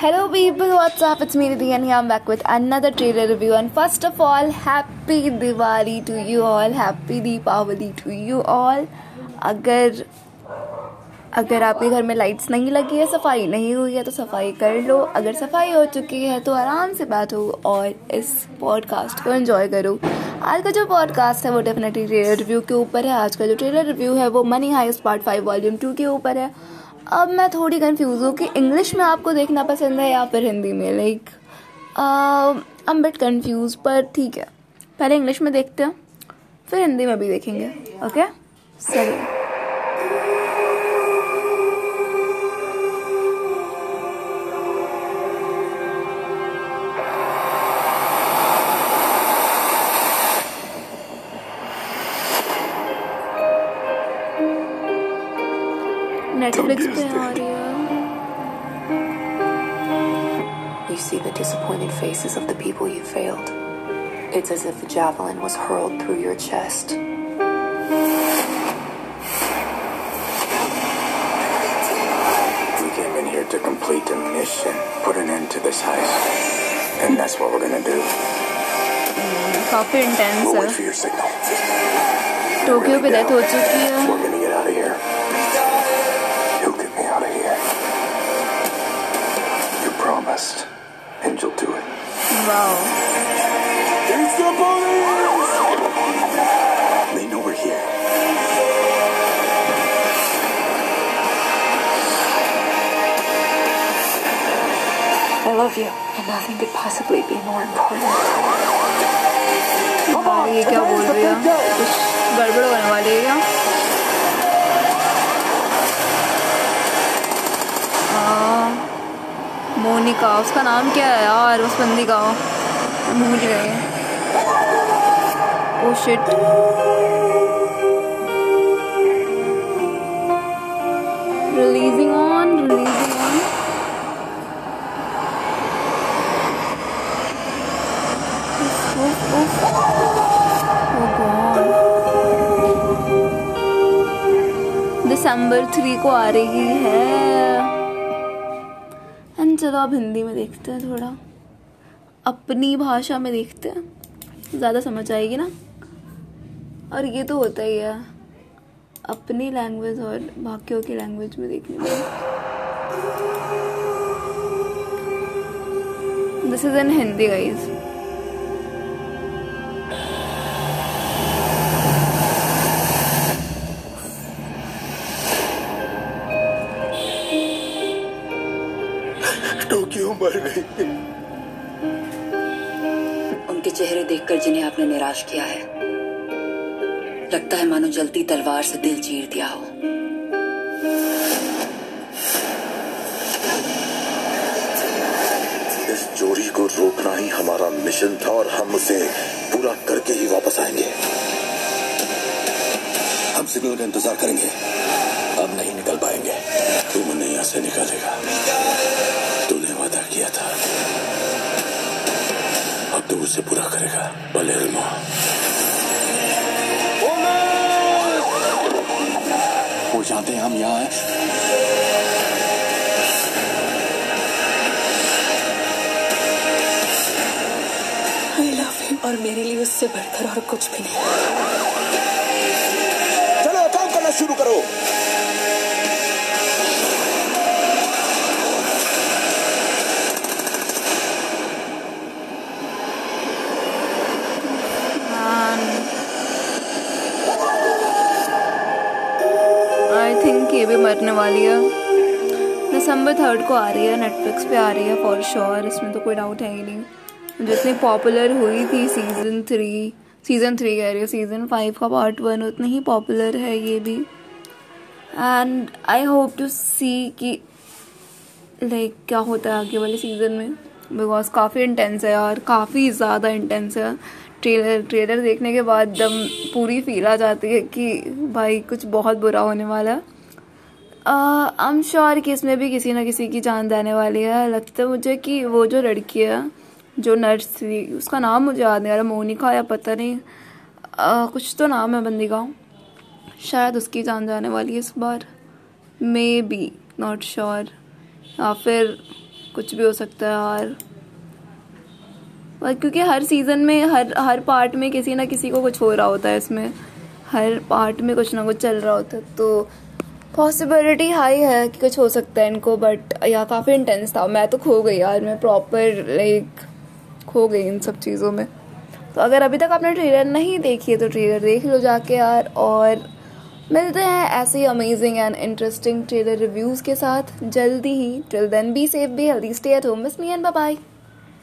Hello people, what's up? It's me Nidhi and here I'm back with another trailer review. And first of all, happy Diwali to you all, happy Deepavali to you all. अगर अगर आपके घर में lights नहीं लगी है सफ़ाई नहीं हुई है तो सफ़ाई कर लो। अगर सफ़ाई हो चुकी है तो आराम से बैठो और इस पॉडकास्ट को एंजॉय करो। आज का जो पॉडकास्ट है वो डेफिनेटली ट्रेलर रिव्यू के ऊपर है। आज का जो ट्रेलर रिव्यू है वो Money Heist part five volume two के ऊपर है। अब मैं थोड़ी कंफ्यूज हूँ कि इंग्लिश में आपको देखना पसंद है या फिर हिंदी में लाइक आई बिट कंफ्यूज पर ठीक है। पहले इंग्लिश में देखते हैं, फिर हिंदी में भी देखेंगे ओके सही नेटफ्लिक्स पे आ रही है You see the disappointed faces of the people you failed. It's as if a javelin was hurled through your chest. We came in here to complete a mission, put an end to this heist. And that's what we're gonna do. काफी intense We'll है wait for your signal. Tokyo पे death हो चुकी है asked, and you'll do it. Wow. It's the police! They know we're here. I love you, and nothing could possibly be more important. Valeria, Valeria. Bárbaro, bueno, Valeria. Monika उसका नाम क्या है यार, उस बंदी का? भूल गए ओ shit releasing on releasing on December three को आ रही है। चलो आप हिंदी में देखते हैं थोड़ा। अपनी भाषा में देखते हैं। ज़्यादा समझ आएगी ना? और ये तो होता ही है। अपनी लैंग्वेज और बाकियों की लैंग्वेज में देखने में। This is in Hindi guys Tokyo मर गई? उनके चेहरे देखकर जिन्हें आपने निराश किया है लगता है मानो जलती तलवार से दिल चीर दिया हो। इस चोरी को रोकना ही हमारा मिशन था और हम उसे पूरा करके ही वापस आएँगे। हम सिग्नल का इंतज़ार करेंगे। अब नहीं निकल पाएँगे। तुम मुझे यहाँ से निकालेगा। बलेरमो वो जानते हैं हम यहाँ हैं आई लव यू और मेरे लिए उससे बढ़कर और कुछ भी नहीं। चलो काम करना शुरू करो। आई थिंक ये भी मरने वाली है। दिसंबर थर्ड को आ रही है नेटफ्लिक्स पे आ रही है फॉर श्योर इसमें तो कोई डाउट है ही नहीं। जितनी पॉपुलर हुई थी सीज़न थ्री सीज़न थ्री कह रही है सीज़न फाइव का पार्ट वन उतनी ही पॉपुलर है ये भी। And I hope to see कि लाइक क्या होता है आगे वाले सीज़न में। बिकॉज़ काफ़ी इंटेंस है यार काफ़ी ज़्यादा इंटेंस है। ट्रेलर ट्रेलर देखने के बाद दम पूरी फील आ जाती है कि भाई कुछ बहुत बुरा होने वाला है। आई एम श्योर कि इसमें भी किसी ना किसी की जान जाने वाली है। लगता है मुझे कि वो जो लड़की है जो नर्स थी उसका नाम मुझे याद नहीं आ रहा मोनिका या पता नहीं। uh, कुछ तो नाम है बंदी का। शायद उसकी जान जाने वाली है इस बार। मे बी नॉट श्योर या फिर कुछ भी हो सकता है यार। क्योंकि हर सीज़न में, हर हर पार्ट में किसी ना किसी को कुछ हो रहा होता है इसमें। हर पार्ट में कुछ ना कुछ चल रहा होता है तो पॉसिबिलिटी हाई है कि कुछ हो सकता है इनको बट या काफ़ी इंटेंस था। मैं तो खो गई यार, मैं प्रॉपर लाइक खो गई इन सब चीज़ों में। तो अगर अभी तक आपने ट्रेलर नहीं देखी है तो ट्रेलर देख लो जाके यार, और मिलते हैं ऐसे amazing and interesting trailer reviews के साथ। जल्दी ही till then be safe be healthy stay at home miss me and bye